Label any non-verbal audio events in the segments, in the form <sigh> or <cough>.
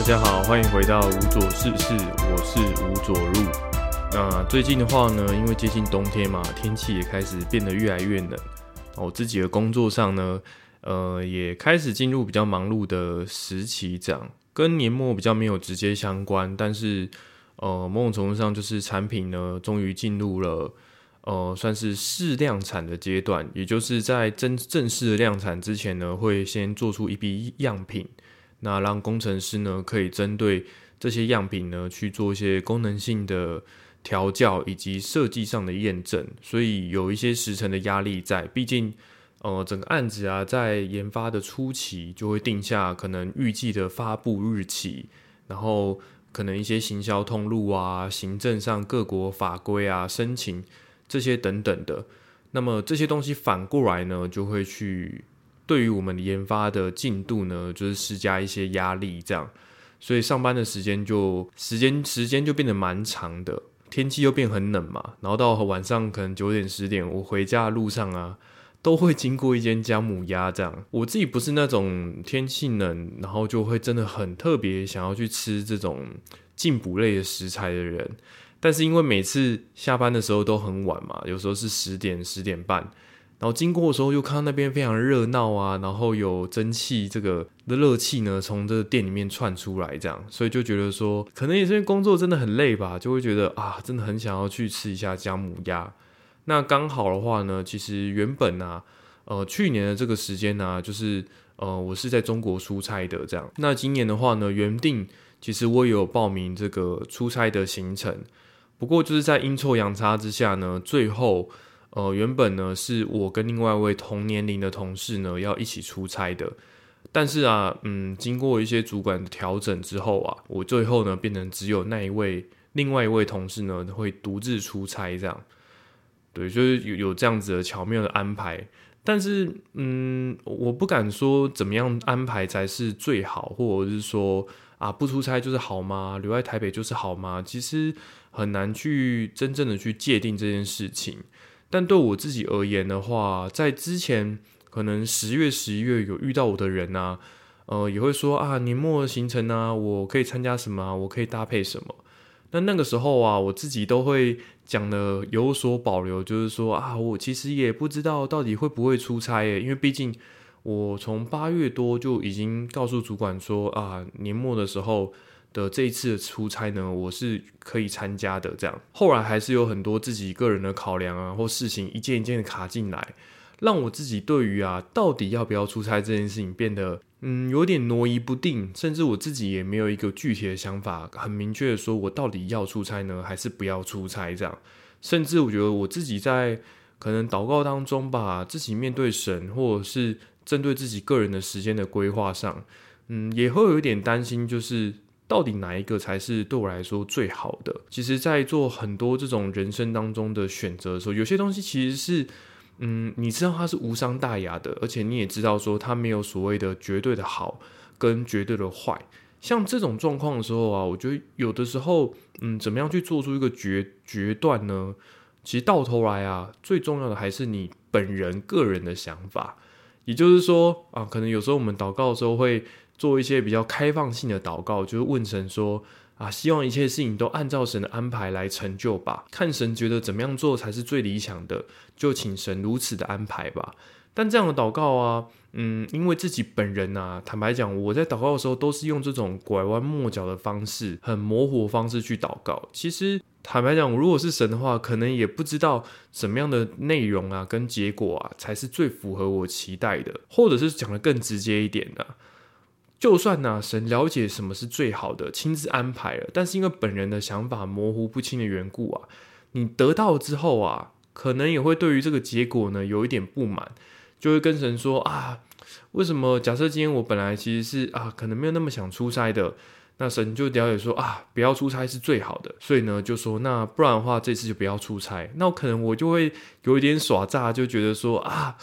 大家好，欢迎回到无左事事，我是吴左入。那最近的话呢，因为接近冬天嘛，天气也开始变得越来越冷。我自己的工作上呢，呃，也开始进入比较忙碌的时期，这样跟年末比较没有直接相关，但是呃，某种程度上就是产品呢，终于进入了呃，算是试量产的阶段，也就是在真正式的量产之前呢，会先做出一批样品。那让工程师呢，可以针对这些样品呢，去做一些功能性的调教以及设计上的验证，所以有一些时程的压力在。毕竟，呃，整个案子啊，在研发的初期就会定下可能预计的发布日期，然后可能一些行销通路啊、行政上各国法规啊、申请这些等等的。那么这些东西反过来呢，就会去。对于我们研发的进度呢，就是施加一些压力，这样，所以上班的时间就时间时间就变得蛮长的，天气又变很冷嘛，然后到晚上可能九点十点，我回家的路上啊，都会经过一间姜母鸭，这样，我自己不是那种天气冷，然后就会真的很特别想要去吃这种进补类的食材的人，但是因为每次下班的时候都很晚嘛，有时候是十点十点半。然后经过的时候，又看到那边非常热闹啊，然后有蒸汽，这个的热气呢，从这个店里面窜出来，这样，所以就觉得说，可能也是因为工作真的很累吧，就会觉得啊，真的很想要去吃一下姜母鸭。那刚好的话呢，其实原本呢，呃，去年的这个时间呢，就是呃，我是在中国出差的，这样。那今年的话呢，原定其实我也有报名这个出差的行程，不过就是在阴错阳差之下呢，最后。呃，原本呢是我跟另外一位同年龄的同事呢要一起出差的，但是啊，嗯，经过一些主管调整之后啊，我最后呢变成只有那一位另外一位同事呢会独自出差这样，对，就是有有这样子的巧妙的安排，但是嗯，我不敢说怎么样安排才是最好，或者是说啊不出差就是好吗？留在台北就是好吗？其实很难去真正的去界定这件事情。但对我自己而言的话，在之前可能十月、十一月有遇到我的人啊，呃，也会说啊，年末行程啊，我可以参加什么？我可以搭配什么？那那个时候啊，我自己都会讲的有所保留，就是说啊，我其实也不知道到底会不会出差耶，因为毕竟我从八月多就已经告诉主管说啊，年末的时候。的这一次的出差呢，我是可以参加的。这样后来还是有很多自己个人的考量啊，或事情一件一件的卡进来，让我自己对于啊到底要不要出差这件事情变得嗯有点挪移不定，甚至我自己也没有一个具体的想法，很明确的说我到底要出差呢，还是不要出差这样。甚至我觉得我自己在可能祷告当中吧，自己面对神，或者是针对自己个人的时间的规划上，嗯，也会有一点担心，就是。到底哪一个才是对我来说最好的？其实，在做很多这种人生当中的选择的时候，有些东西其实是，嗯，你知道它是无伤大雅的，而且你也知道说它没有所谓的绝对的好跟绝对的坏。像这种状况的时候啊，我觉得有的时候，嗯，怎么样去做出一个决决断呢？其实到头来啊，最重要的还是你本人个人的想法。也就是说啊，可能有时候我们祷告的时候会。做一些比较开放性的祷告，就是问神说：“啊，希望一切事情都按照神的安排来成就吧。看神觉得怎么样做才是最理想的，就请神如此的安排吧。”但这样的祷告啊，嗯，因为自己本人啊，坦白讲，我在祷告的时候都是用这种拐弯抹角的方式，很模糊的方式去祷告。其实坦白讲，如果是神的话，可能也不知道什么样的内容啊，跟结果啊，才是最符合我期待的，或者是讲的更直接一点的。就算呢，神了解什么是最好的，亲自安排了，但是因为本人的想法模糊不清的缘故啊，你得到之后啊，可能也会对于这个结果呢有一点不满，就会跟神说啊，为什么？假设今天我本来其实是啊，可能没有那么想出差的，那神就了解说啊，不要出差是最好的，所以呢就说那不然的话，这次就不要出差。那我可能我就会有一点耍诈，就觉得说啊。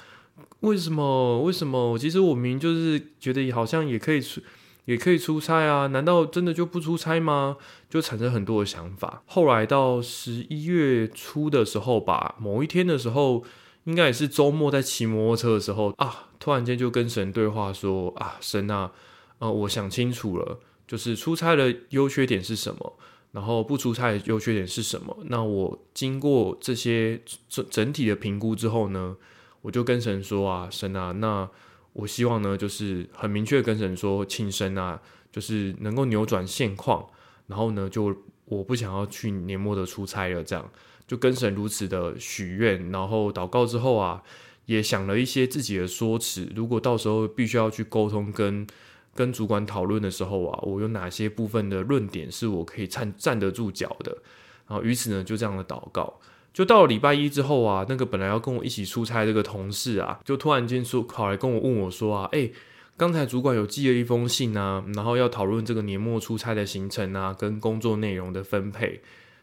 为什么？为什么？其实我明明就是觉得好像也可以出，也可以出差啊？难道真的就不出差吗？就产生很多的想法。后来到十一月初的时候吧，某一天的时候，应该也是周末在骑摩托车的时候啊，突然间就跟神对话说啊，神啊，呃，我想清楚了，就是出差的优缺点是什么，然后不出差的优缺点是什么。那我经过这些整整体的评估之后呢，我就跟神说啊，神啊，那我希望呢，就是很明确跟神说，请神啊，就是能够扭转现况，然后呢，就我不想要去年末的出差了，这样就跟神如此的许愿，然后祷告之后啊，也想了一些自己的说辞，如果到时候必须要去沟通跟。跟主管讨论的时候啊，我有哪些部分的论点是我可以站站得住脚的？然后于此呢，就这样的祷告，就到了礼拜一之后啊，那个本来要跟我一起出差这个同事啊，就突然间说跑来跟我问我说啊，哎，刚才主管有寄了一封信啊，然后要讨论这个年末出差的行程啊，跟工作内容的分配，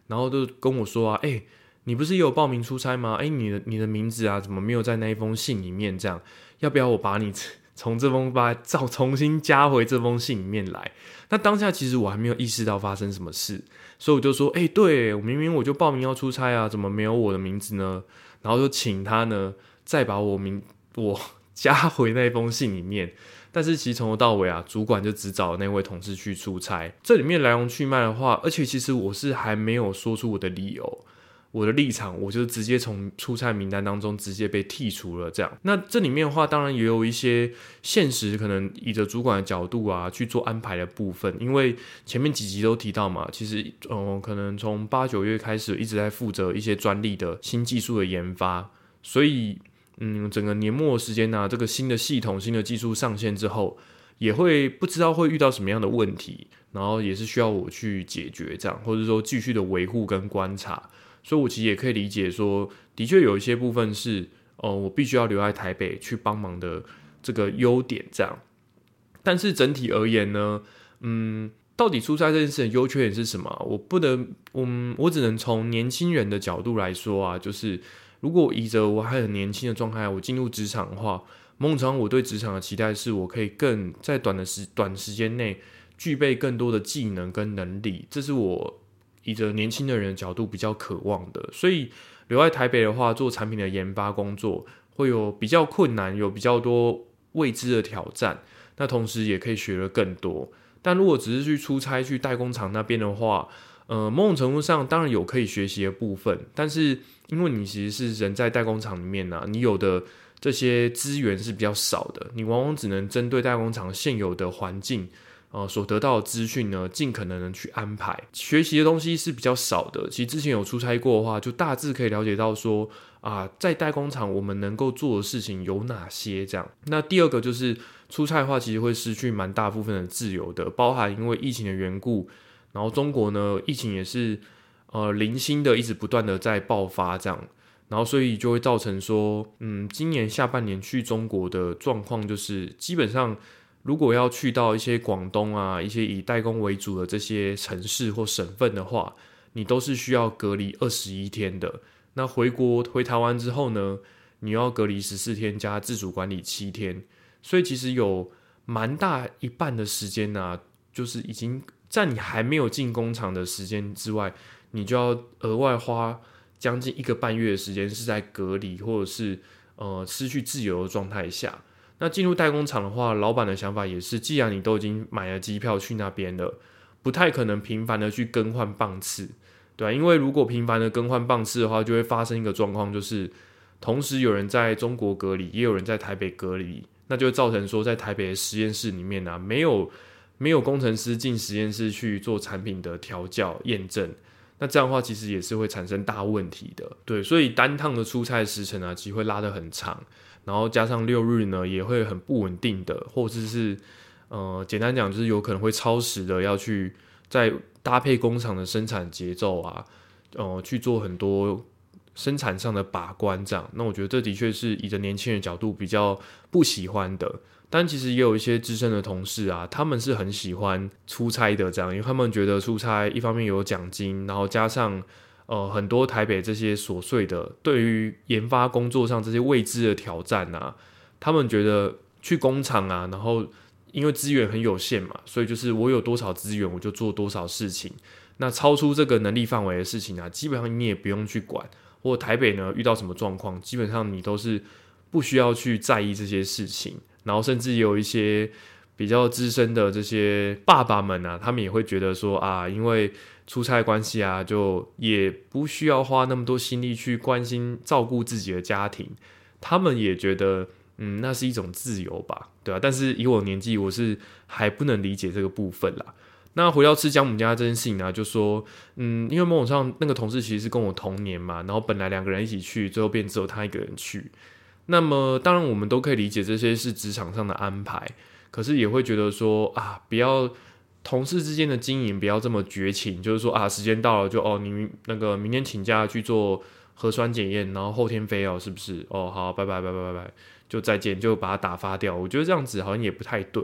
然后都跟我说啊，哎，你不是也有报名出差吗？哎，你的你的名字啊，怎么没有在那一封信里面？这样要不要我把你？<laughs> 从这封把照 <laughs> 重新加回这封信里面来。那当下其实我还没有意识到发生什么事，所以我就说：“哎，对明明我就报名要出差啊，怎么没有我的名字呢？”然后就请他呢再把我名 <laughs> 我加回那封信里面。但是其实从头到尾啊，主管就只找那位同事去出差。这里面来龙去脉的话，而且其实我是还没有说出我的理由。我的立场，我就直接从出差名单当中直接被剔除了。这样，那这里面的话，当然也有一些现实，可能以着主管的角度啊去做安排的部分。因为前面几集都提到嘛，其实，嗯，可能从八九月开始一直在负责一些专利的新技术的研发，所以，嗯，整个年末时间呢，这个新的系统、新的技术上线之后，也会不知道会遇到什么样的问题，然后也是需要我去解决这样，或者说继续的维护跟观察。所以，我其实也可以理解说，的确有一些部分是，哦，我必须要留在台北去帮忙的这个优点这样。但是整体而言呢，嗯，到底出差这件事的优缺点是什么？我不能，嗯，我只能从年轻人的角度来说啊，就是如果以着我还很年轻的状态，我进入职场的话，某种程度我对职场的期待是我可以更在短的时短时间内具备更多的技能跟能力，这是我。以着年轻的人的角度比较渴望的，所以留在台北的话，做产品的研发工作会有比较困难，有比较多未知的挑战。那同时也可以学的更多。但如果只是去出差去代工厂那边的话，呃，某种程度上当然有可以学习的部分，但是因为你其实是人在代工厂里面呢，你有的这些资源是比较少的，你往往只能针对代工厂现有的环境。呃，所得到的资讯呢，尽可能的去安排学习的东西是比较少的。其实之前有出差过的话，就大致可以了解到说啊，在代工厂我们能够做的事情有哪些。这样，那第二个就是出差的话，其实会失去蛮大部分的自由的，包含因为疫情的缘故，然后中国呢疫情也是呃零星的一直不断的在爆发，这样，然后所以就会造成说，嗯，今年下半年去中国的状况就是基本上。如果要去到一些广东啊，一些以代工为主的这些城市或省份的话，你都是需要隔离二十一天的。那回国回台湾之后呢，你要隔离十四天加自主管理七天。所以其实有蛮大一半的时间呢，就是已经在你还没有进工厂的时间之外，你就要额外花将近一个半月的时间是在隔离或者是呃失去自由的状态下。那进入代工厂的话，老板的想法也是，既然你都已经买了机票去那边了，不太可能频繁的去更换棒次，对因为如果频繁的更换棒次的话，就会发生一个状况，就是同时有人在中国隔离，也有人在台北隔离，那就造成说，在台北的实验室里面呢，没有没有工程师进实验室去做产品的调教验证，那这样的话其实也是会产生大问题的，对，所以单趟的出差时程啊，其实会拉得很长。然后加上六日呢，也会很不稳定的，或者是呃，简单讲就是有可能会超时的，要去在搭配工厂的生产节奏啊，呃，去做很多生产上的把关，这样。那我觉得这的确是以着年轻人角度比较不喜欢的，但其实也有一些资深的同事啊，他们是很喜欢出差的，这样，因为他们觉得出差一方面有奖金，然后加上。呃，很多台北这些琐碎的，对于研发工作上这些未知的挑战啊，他们觉得去工厂啊，然后因为资源很有限嘛，所以就是我有多少资源，我就做多少事情。那超出这个能力范围的事情啊，基本上你也不用去管。或台北呢遇到什么状况，基本上你都是不需要去在意这些事情。然后甚至有一些比较资深的这些爸爸们啊，他们也会觉得说啊，因为出差关系啊，就也不需要花那么多心力去关心照顾自己的家庭，他们也觉得嗯，那是一种自由吧，对啊。但是以我年纪，我是还不能理解这个部分啦。那回到吃姜母鸭这件事情呢，就说嗯，因为某种上那个同事其实是跟我同年嘛，然后本来两个人一起去，最后变只有他一个人去。那么当然我们都可以理解这些是职场上的安排。可是也会觉得说啊，不要同事之间的经营不要这么绝情，就是说啊，时间到了就哦，你那个明天请假去做核酸检验，然后后天飞哦，是不是？哦，好，拜拜拜拜拜拜，就再见，就把它打发掉。我觉得这样子好像也不太对。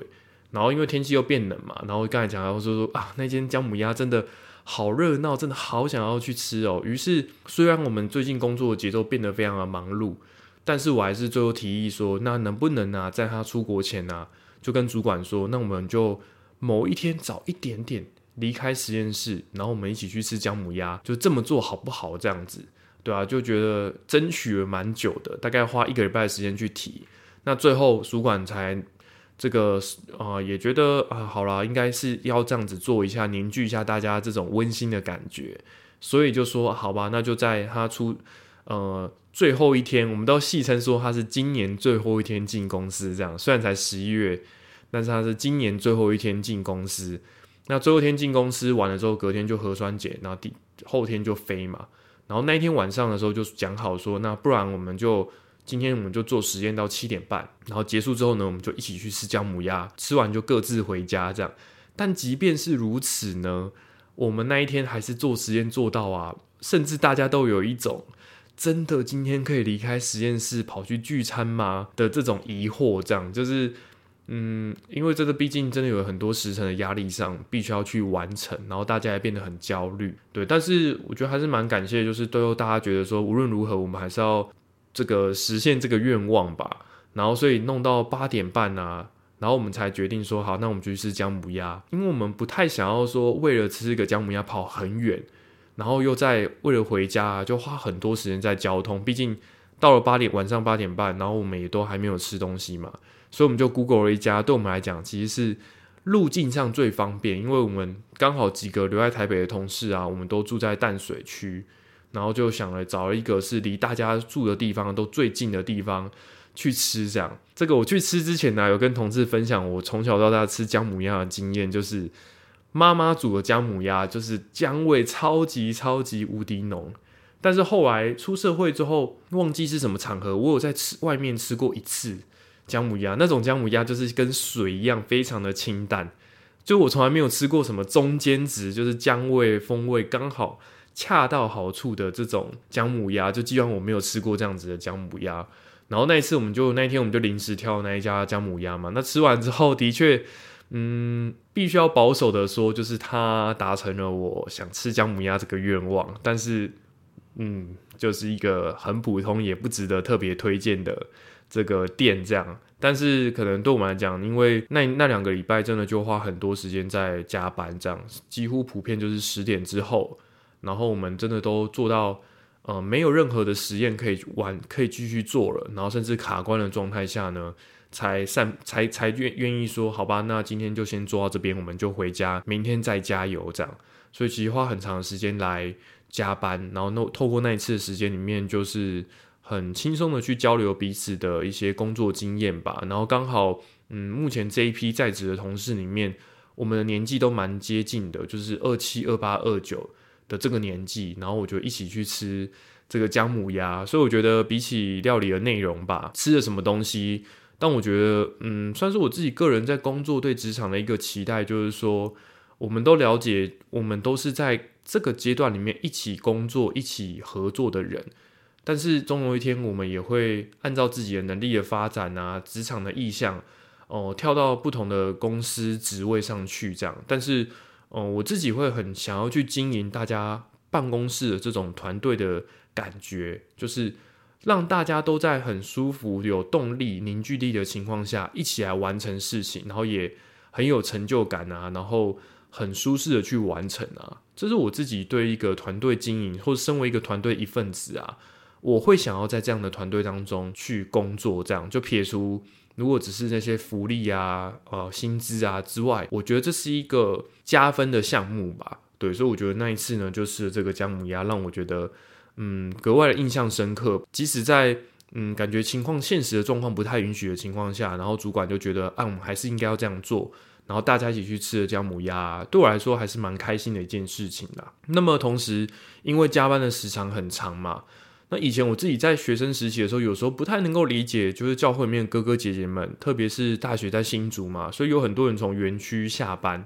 然后因为天气又变冷嘛，然后刚才讲到说说啊，那间姜母鸭真的好热闹，真的好想要去吃哦。于是虽然我们最近工作的节奏变得非常的忙碌，但是我还是最后提议说，那能不能啊，在他出国前呢？就跟主管说，那我们就某一天早一点点离开实验室，然后我们一起去吃姜母鸭，就这么做好不好？这样子，对啊，就觉得争取了蛮久的，大概花一个礼拜的时间去提。那最后主管才这个啊，也觉得啊，好啦，应该是要这样子做一下，凝聚一下大家这种温馨的感觉，所以就说好吧，那就在他出呃。最后一天，我们都戏称说他是今年最后一天进公司，这样虽然才十一月，但是他是今年最后一天进公司。那最后一天进公司完了之后，隔天就核酸检，然后第后天就飞嘛。然后那一天晚上的时候就讲好说，那不然我们就今天我们就做实验到七点半，然后结束之后呢，我们就一起去吃姜母鸭，吃完就各自回家这样。但即便是如此呢，我们那一天还是做实验做到啊，甚至大家都有一种。真的今天可以离开实验室跑去聚餐吗？的这种疑惑，这样就是，嗯，因为这个毕竟真的有很多时辰的压力上，必须要去完成，然后大家也变得很焦虑，对。但是我觉得还是蛮感谢，就是最后大家觉得说，无论如何我们还是要这个实现这个愿望吧。然后所以弄到八点半啊，然后我们才决定说，好，那我们就去吃姜母鸭，因为我们不太想要说为了吃一个姜母鸭跑很远。然后又在为了回家，就花很多时间在交通。毕竟到了八点晚上八点半，然后我们也都还没有吃东西嘛，所以我们就 Google 了一家，对我们来讲其实是路径上最方便，因为我们刚好几个留在台北的同事啊，我们都住在淡水区，然后就想了找一个是离大家住的地方都最近的地方去吃。这样，这个我去吃之前呢，有跟同事分享我从小到大吃姜母鸭的经验，就是。妈妈煮的姜母鸭就是姜味超级超级无敌浓，但是后来出社会之后，忘记是什么场合，我有在吃外面吃过一次姜母鸭，那种姜母鸭就是跟水一样，非常的清淡，就我从来没有吃过什么中间值，就是姜味风味刚好恰到好处的这种姜母鸭，就基本上我没有吃过这样子的姜母鸭。然后那一次我们就那天我们就临时挑那一家姜母鸭嘛，那吃完之后的确。嗯，必须要保守的说，就是他达成了我想吃姜母鸭这个愿望，但是，嗯，就是一个很普通也不值得特别推荐的这个店这样。但是可能对我们来讲，因为那那两个礼拜真的就花很多时间在加班，这样几乎普遍就是十点之后，然后我们真的都做到，呃，没有任何的实验可以玩，可以继续做了，然后甚至卡关的状态下呢。才散才才愿愿意说好吧，那今天就先做到这边，我们就回家，明天再加油这样。所以其实花很长的时间来加班，然后那透过那一次的时间里面，就是很轻松的去交流彼此的一些工作经验吧。然后刚好，嗯，目前这一批在职的同事里面，我们的年纪都蛮接近的，就是二七、二八、二九的这个年纪。然后我就一起去吃这个姜母鸭，所以我觉得比起料理的内容吧，吃了什么东西。但我觉得，嗯，算是我自己个人在工作对职场的一个期待，就是说，我们都了解，我们都是在这个阶段里面一起工作、一起合作的人。但是，终有一天，我们也会按照自己的能力的发展啊，职场的意向，哦，跳到不同的公司职位上去，这样。但是，哦，我自己会很想要去经营大家办公室的这种团队的感觉，就是。让大家都在很舒服、有动力、凝聚力的情况下，一起来完成事情，然后也很有成就感啊，然后很舒适的去完成啊，这是我自己对一个团队经营，或者身为一个团队一份子啊，我会想要在这样的团队当中去工作。这样就撇除如果只是那些福利啊、呃薪资啊之外，我觉得这是一个加分的项目吧。对，所以我觉得那一次呢，就是这个姜母鸭让我觉得，嗯，格外的印象深刻。即使在嗯感觉情况现实的状况不太允许的情况下，然后主管就觉得，啊，我们还是应该要这样做。然后大家一起去吃了姜母鸭，对我来说还是蛮开心的一件事情啦。那么同时，因为加班的时长很长嘛，那以前我自己在学生时期的时候，有时候不太能够理解，就是教会里面哥哥姐姐们，特别是大学在新竹嘛，所以有很多人从园区下班，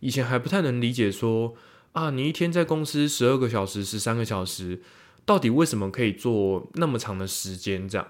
以前还不太能理解说啊，你一天在公司十二个小时、十三个小时，到底为什么可以做那么长的时间这样？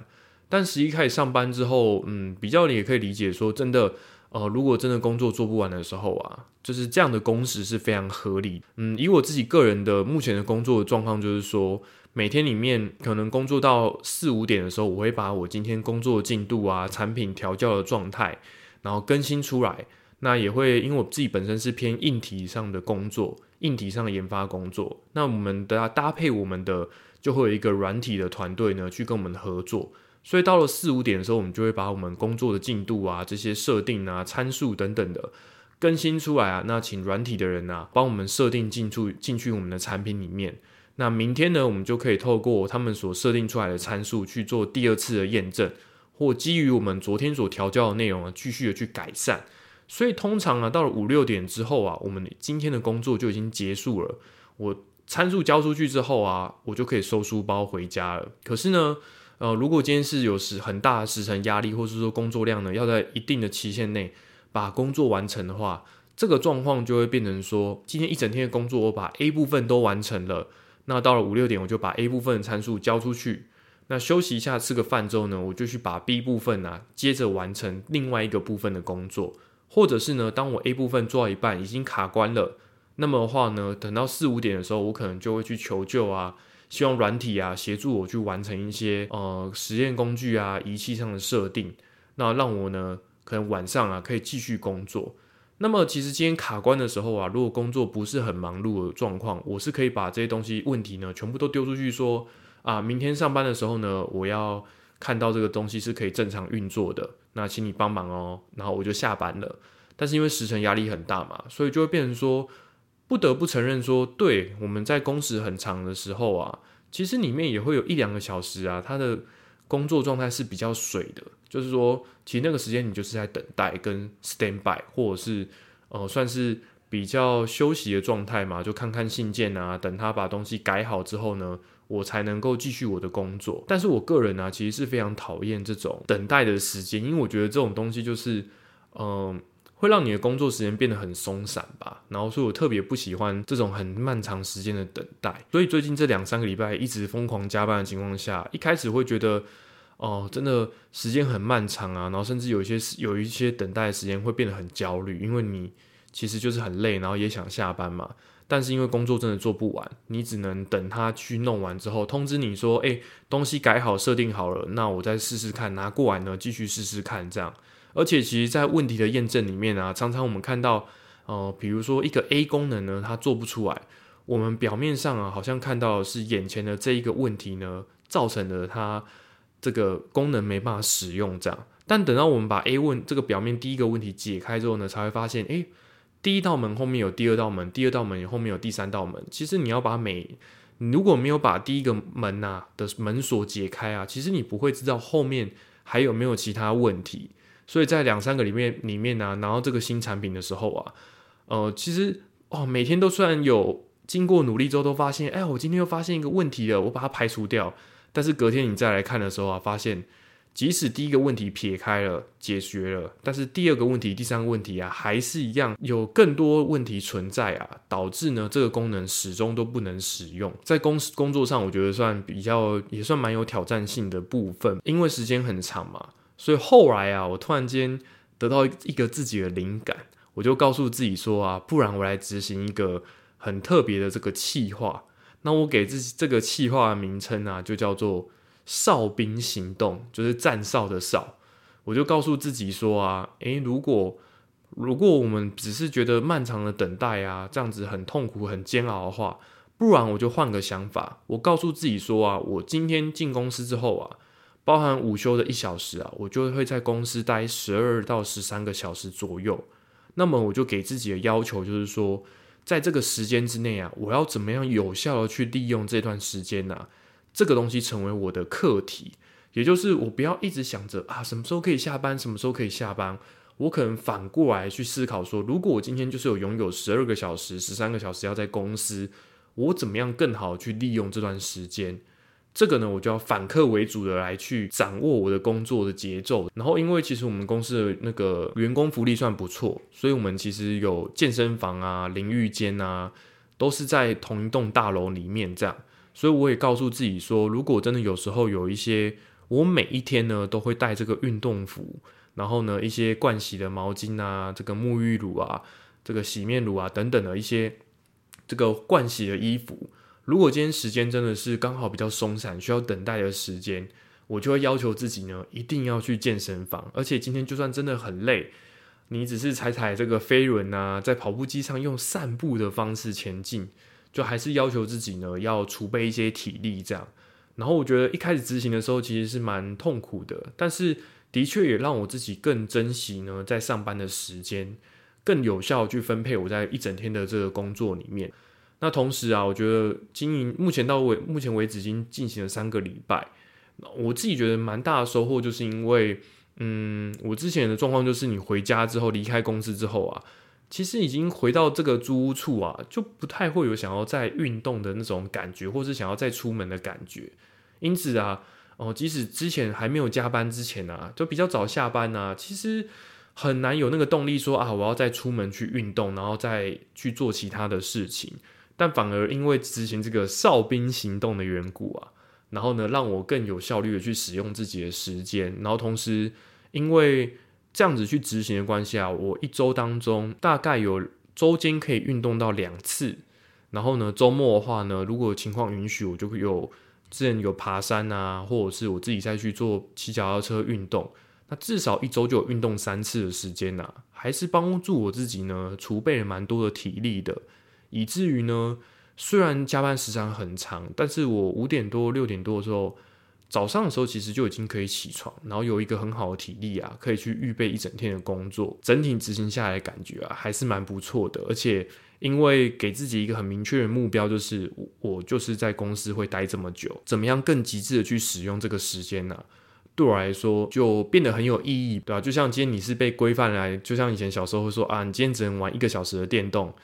但十一开始上班之后，嗯，比较你也可以理解说，真的。呃，如果真的工作做不完的时候啊，就是这样的工时是非常合理。嗯，以我自己个人的目前的工作状况，就是说每天里面可能工作到四五点的时候，我会把我今天工作进度啊、产品调教的状态，然后更新出来。那也会因为我自己本身是偏硬体上的工作，硬体上的研发工作，那我们的搭配我们的就会有一个软体的团队呢，去跟我们合作。所以到了四五点的时候，我们就会把我们工作的进度啊、这些设定啊、参数等等的更新出来啊。那请软体的人啊，帮我们设定进出进去我们的产品里面。那明天呢，我们就可以透过他们所设定出来的参数去做第二次的验证，或基于我们昨天所调教的内容啊，继续的去改善。所以通常啊，到了五六点之后啊，我们今天的工作就已经结束了。我参数交出去之后啊，我就可以收书包回家了。可是呢？呃，如果今天是有时很大的时程压力，或是说工作量呢，要在一定的期限内把工作完成的话，这个状况就会变成说，今天一整天的工作我把 A 部分都完成了，那到了五六点我就把 A 部分的参数交出去，那休息一下吃个饭之后呢，我就去把 B 部分啊接着完成另外一个部分的工作，或者是呢，当我 A 部分做到一半已经卡关了，那么的话呢，等到四五点的时候，我可能就会去求救啊。希望软体啊协助我去完成一些呃实验工具啊仪器上的设定，那让我呢可能晚上啊可以继续工作。那么其实今天卡关的时候啊，如果工作不是很忙碌的状况，我是可以把这些东西问题呢全部都丢出去说啊，明天上班的时候呢，我要看到这个东西是可以正常运作的，那请你帮忙哦。然后我就下班了。但是因为时程压力很大嘛，所以就会变成说。不得不承认说，对我们在工时很长的时候啊，其实里面也会有一两个小时啊，他的工作状态是比较水的。就是说，其实那个时间你就是在等待跟 stand by，或者是呃算是比较休息的状态嘛，就看看信件啊，等他把东西改好之后呢，我才能够继续我的工作。但是我个人呢，其实是非常讨厌这种等待的时间，因为我觉得这种东西就是嗯。会让你的工作时间变得很松散吧，然后所以我特别不喜欢这种很漫长时间的等待。所以最近这两三个礼拜一直疯狂加班的情况下，一开始会觉得哦，真的时间很漫长啊，然后甚至有一些有一些等待的时间会变得很焦虑，因为你其实就是很累，然后也想下班嘛，但是因为工作真的做不完，你只能等他去弄完之后通知你说，哎，东西改好设定好了，那我再试试看拿过来呢，继续试试看这样。而且，其实，在问题的验证里面啊，常常我们看到，呃，比如说一个 A 功能呢，它做不出来，我们表面上啊，好像看到是眼前的这一个问题呢，造成了它这个功能没办法使用这样。但等到我们把 A 问这个表面第一个问题解开之后呢，才会发现，诶，第一道门后面有第二道门，第二道门后面有第三道门。其实你要把每如果没有把第一个门呐的门锁解开啊，其实你不会知道后面还有没有其他问题。所以在两三个里面里面呢，拿到这个新产品的时候啊，呃，其实哦，每天都虽然有经过努力之后，都发现，哎，我今天又发现一个问题了，我把它排除掉。但是隔天你再来看的时候啊，发现即使第一个问题撇开了解决了，但是第二个问题、第三个问题啊，还是一样有更多问题存在啊，导致呢这个功能始终都不能使用。在公司工作上，我觉得算比较也算蛮有挑战性的部分，因为时间很长嘛。所以后来啊，我突然间得到一个自己的灵感，我就告诉自己说啊，不然我来执行一个很特别的这个企划。那我给自己这个企划的名称啊，就叫做“哨兵行动”，就是站哨的哨。我就告诉自己说啊，诶，如果如果我们只是觉得漫长的等待啊，这样子很痛苦、很煎熬的话，不然我就换个想法。我告诉自己说啊，我今天进公司之后啊。包含午休的一小时啊，我就会在公司待十二到十三个小时左右。那么我就给自己的要求就是说，在这个时间之内啊，我要怎么样有效的去利用这段时间呢？这个东西成为我的课题，也就是我不要一直想着啊，什么时候可以下班，什么时候可以下班。我可能反过来去思考说，如果我今天就是有拥有十二个小时、十三个小时要在公司，我怎么样更好去利用这段时间？这个呢，我就要反客为主的来去掌握我的工作的节奏。然后，因为其实我们公司的那个员工福利算不错，所以我们其实有健身房啊、淋浴间啊，都是在同一栋大楼里面这样。所以我也告诉自己说，如果真的有时候有一些，我每一天呢都会带这个运动服，然后呢一些盥洗的毛巾啊、这个沐浴乳啊、这个洗面乳啊等等的一些这个盥洗的衣服。如果今天时间真的是刚好比较松散，需要等待的时间，我就会要求自己呢，一定要去健身房。而且今天就算真的很累，你只是踩踩这个飞轮啊，在跑步机上用散步的方式前进，就还是要求自己呢，要储备一些体力这样。然后我觉得一开始执行的时候其实是蛮痛苦的，但是的确也让我自己更珍惜呢，在上班的时间，更有效去分配我在一整天的这个工作里面。那同时啊，我觉得经营目前到为目前为止已经进行了三个礼拜，我自己觉得蛮大的收获，就是因为，嗯，我之前的状况就是你回家之后离开公司之后啊，其实已经回到这个租屋处啊，就不太会有想要再运动的那种感觉，或是想要再出门的感觉。因此啊，哦，即使之前还没有加班之前啊，就比较早下班啊，其实很难有那个动力说啊，我要再出门去运动，然后再去做其他的事情。但反而因为执行这个哨兵行动的缘故啊，然后呢，让我更有效率的去使用自己的时间，然后同时因为这样子去执行的关系啊，我一周当中大概有周间可以运动到两次，然后呢，周末的话呢，如果情况允许，我就会有之前有爬山啊，或者是我自己再去做骑脚踏车运动，那至少一周就有运动三次的时间呐，还是帮助我自己呢储备了蛮多的体力的。以至于呢，虽然加班时长很长，但是我五点多六点多的时候，早上的时候其实就已经可以起床，然后有一个很好的体力啊，可以去预备一整天的工作。整体执行下来感觉啊，还是蛮不错的。而且因为给自己一个很明确的目标，就是我就是在公司会待这么久，怎么样更极致的去使用这个时间呢？对我来说就变得很有意义，对吧？就像今天你是被规范来，就像以前小时候会说啊，你今天只能玩一个小时的电动。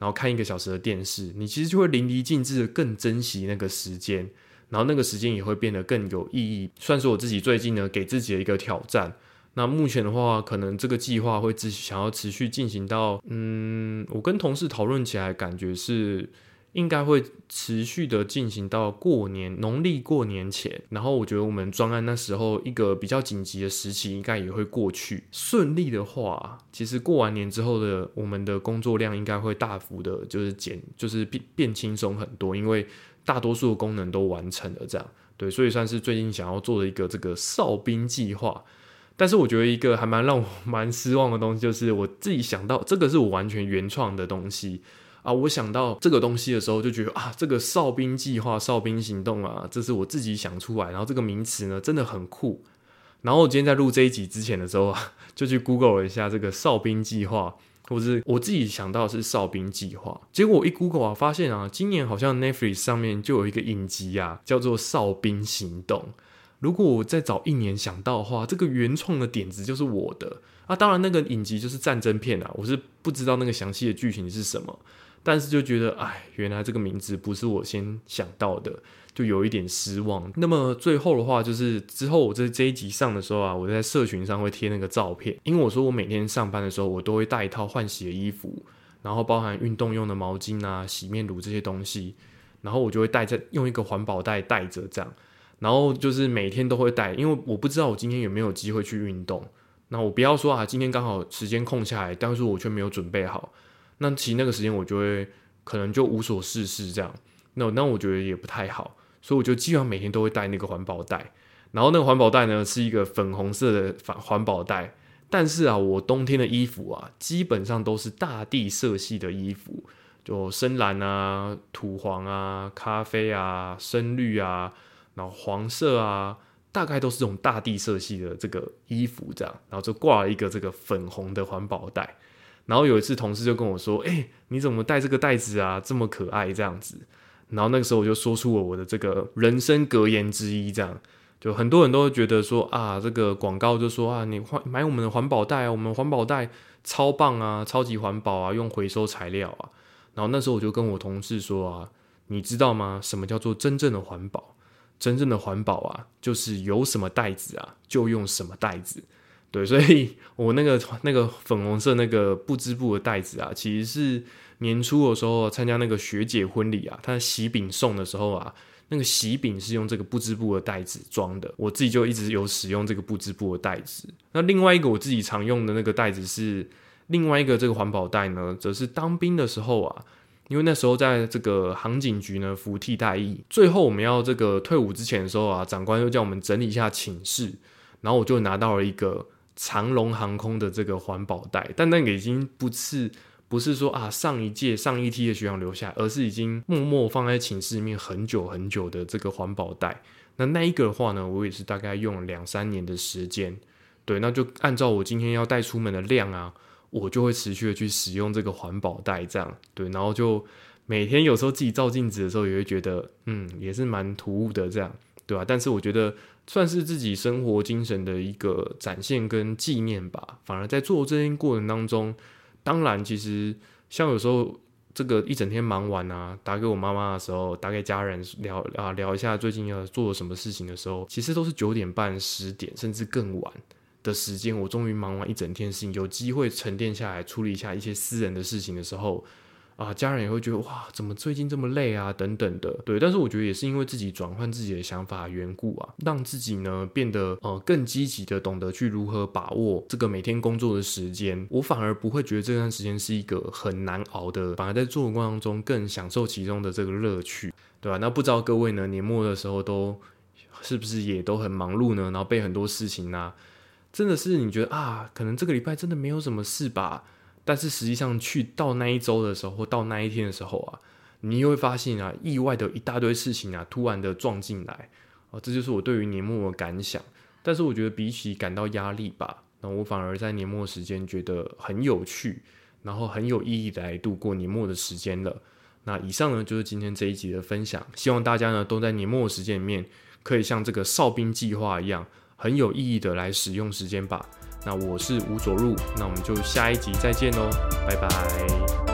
然后看一个小时的电视，你其实就会淋漓尽致的更珍惜那个时间，然后那个时间也会变得更有意义。算是我自己最近呢给自己的一个挑战。那目前的话，可能这个计划会持想要持续进行到，嗯，我跟同事讨论起来，感觉是。应该会持续的进行到过年农历过年前，然后我觉得我们专案那时候一个比较紧急的时期应该也会过去。顺利的话，其实过完年之后的我们的工作量应该会大幅的，就是减，就是变变轻松很多，因为大多数的功能都完成了。这样对，所以算是最近想要做的一个这个哨兵计划。但是我觉得一个还蛮让我蛮失望的东西，就是我自己想到这个是我完全原创的东西。啊，我想到这个东西的时候，就觉得啊，这个哨兵计划、哨兵行动啊，这是我自己想出来，然后这个名词呢，真的很酷。然后我今天在录这一集之前的时候啊，就去 Google 了一下这个哨兵计划，或是我自己想到是哨兵计划。结果我一 Google 啊，发现啊，今年好像 Netflix 上面就有一个影集啊，叫做《哨兵行动》。如果我再早一年想到的话，这个原创的点子就是我的啊。当然，那个影集就是战争片啊，我是不知道那个详细的剧情是什么。但是就觉得，哎，原来这个名字不是我先想到的，就有一点失望。那么最后的话，就是之后我在这一集上的时候啊，我在社群上会贴那个照片，因为我说我每天上班的时候，我都会带一套换洗的衣服，然后包含运动用的毛巾啊、洗面乳这些东西，然后我就会带着用一个环保袋带着这样，然后就是每天都会带，因为我不知道我今天有没有机会去运动，那我不要说啊，今天刚好时间空下来，但是我却没有准备好。那其实那个时间我就会可能就无所事事这样，那那我觉得也不太好，所以我就基本上每天都会带那个环保袋，然后那个环保袋呢是一个粉红色的环环保袋，但是啊，我冬天的衣服啊基本上都是大地色系的衣服，就深蓝啊、土黄啊、咖啡啊、深绿啊，然后黄色啊大概都是这种大地色系的这个衣服这样，然后就挂了一个这个粉红的环保袋。然后有一次同事就跟我说：“哎，你怎么带这个袋子啊？这么可爱这样子。”然后那个时候我就说出了我的这个人生格言之一，这样就很多人都会觉得说啊，这个广告就说啊，你环买我们的环保袋啊，我们环保袋超棒啊，超级环保啊，用回收材料啊。然后那时候我就跟我同事说啊，你知道吗？什么叫做真正的环保？真正的环保啊，就是有什么袋子啊，就用什么袋子。对，所以 <laughs> 我那个那个粉红色那个布织布的袋子啊，其实是年初的时候参加那个学姐婚礼啊，她喜饼送的时候啊，那个喜饼是用这个布织布的袋子装的。我自己就一直有使用这个布织布的袋子。那另外一个我自己常用的那个袋子是另外一个这个环保袋呢，则是当兵的时候啊。因为那时候在这个航警局呢服替代役，最后我们要这个退伍之前的时候啊，长官又叫我们整理一下寝室，然后我就拿到了一个长龙航空的这个环保袋，但那个已经不是不是说啊上一届上一梯的学长留下，而是已经默默放在寝室里面很久很久的这个环保袋。那那一个的话呢，我也是大概用了两三年的时间，对，那就按照我今天要带出门的量啊。我就会持续的去使用这个环保袋，这样对，然后就每天有时候自己照镜子的时候，也会觉得，嗯，也是蛮突兀的，这样对吧？但是我觉得算是自己生活精神的一个展现跟纪念吧。反而在做这件过程当中，当然其实像有时候这个一整天忙完啊，打给我妈妈的时候，打给家人聊啊聊一下最近要做什么事情的时候，其实都是九点半、十点，甚至更晚。的时间，我终于忙完一整天事情，有机会沉淀下来处理一下一些私人的事情的时候，啊，家人也会觉得哇，怎么最近这么累啊，等等的，对。但是我觉得也是因为自己转换自己的想法缘故啊，让自己呢变得呃更积极的，懂得去如何把握这个每天工作的时间。我反而不会觉得这段时间是一个很难熬的，反而在做的过程当中更享受其中的这个乐趣，对吧？那不知道各位呢，年末的时候都是不是也都很忙碌呢？然后被很多事情呢？真的是你觉得啊，可能这个礼拜真的没有什么事吧？但是实际上去到那一周的时候，或到那一天的时候啊，你又会发现啊，意外的一大堆事情啊，突然的撞进来啊，这就是我对于年末的感想。但是我觉得比起感到压力吧，那我反而在年末时间觉得很有趣，然后很有意义的来度过年末的时间了。那以上呢就是今天这一集的分享，希望大家呢都在年末的时间里面，可以像这个哨兵计划一样。很有意义的来使用时间吧。那我是吴佐入，那我们就下一集再见喽，拜拜。